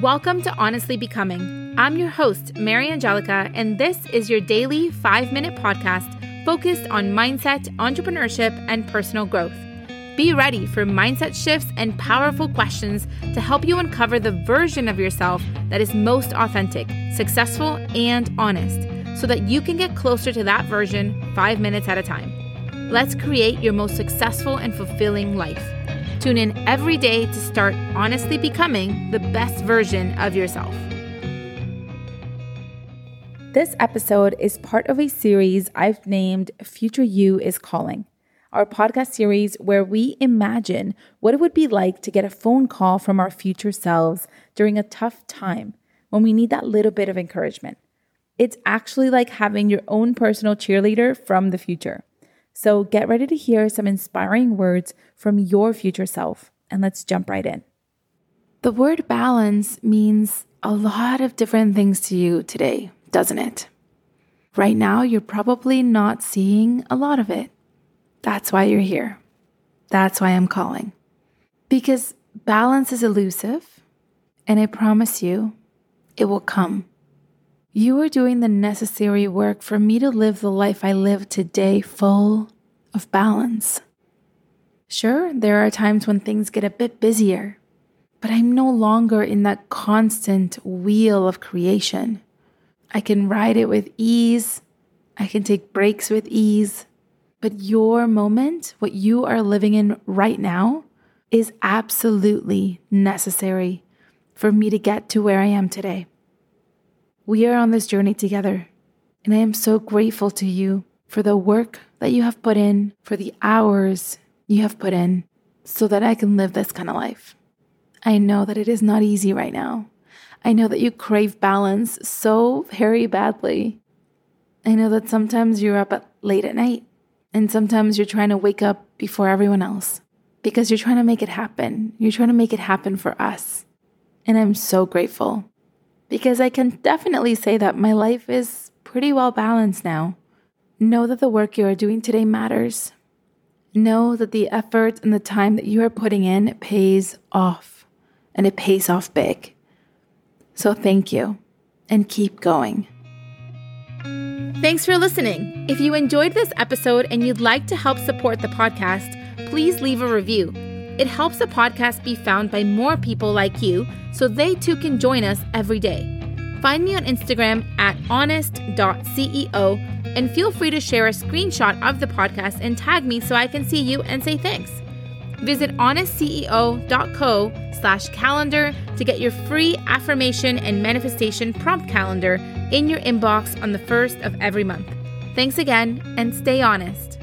Welcome to Honestly Becoming. I'm your host, Mariangelica, and this is your daily five minute podcast focused on mindset, entrepreneurship, and personal growth. Be ready for mindset shifts and powerful questions to help you uncover the version of yourself that is most authentic, successful, and honest so that you can get closer to that version five minutes at a time. Let's create your most successful and fulfilling life. Tune in every day to start honestly becoming the best version of yourself. This episode is part of a series I've named Future You is Calling, our podcast series where we imagine what it would be like to get a phone call from our future selves during a tough time when we need that little bit of encouragement. It's actually like having your own personal cheerleader from the future. So get ready to hear some inspiring words from your future self, and let's jump right in. The word balance means a lot of different things to you today, doesn't it? Right now, you're probably not seeing a lot of it. That's why you're here. That's why I'm calling. Because balance is elusive, and I promise you, it will come. You are doing the necessary work for me to live the life I live today full of balance. Sure, there are times when things get a bit busier, but I'm no longer in that constant wheel of creation. I can ride it with ease, I can take breaks with ease, but your moment, what you are living in right now, is absolutely necessary for me to get to where I am today. We are on this journey together, and I am so grateful to you for the work that you have put in, for the hours you have put in, so that I can live this kind of life. I know that it is not easy right now. I know that you crave balance so very badly. I know that sometimes you're up at late at night, and sometimes you're trying to wake up before everyone else because you're trying to make it happen. You're trying to make it happen for us. And I'm so grateful because I can definitely say that my life is pretty well balanced now. Know that the work you are doing today matters. Know that the effort and the time that you are putting in pays off, and it pays off big. So thank you, and keep going. Thanks for listening. If you enjoyed this episode and you'd like to help support the podcast, please leave a review. It helps the podcast be found by more people like you so they too can join us every day. Find me on Instagram at honest.ceo and feel free to share a screenshot of the podcast and tag me so I can see you and say thanks. Visit honestceo.co slash calendar to get your free affirmation and manifestation prompt calendar in your inbox on the first of every month. Thanks again and stay honest.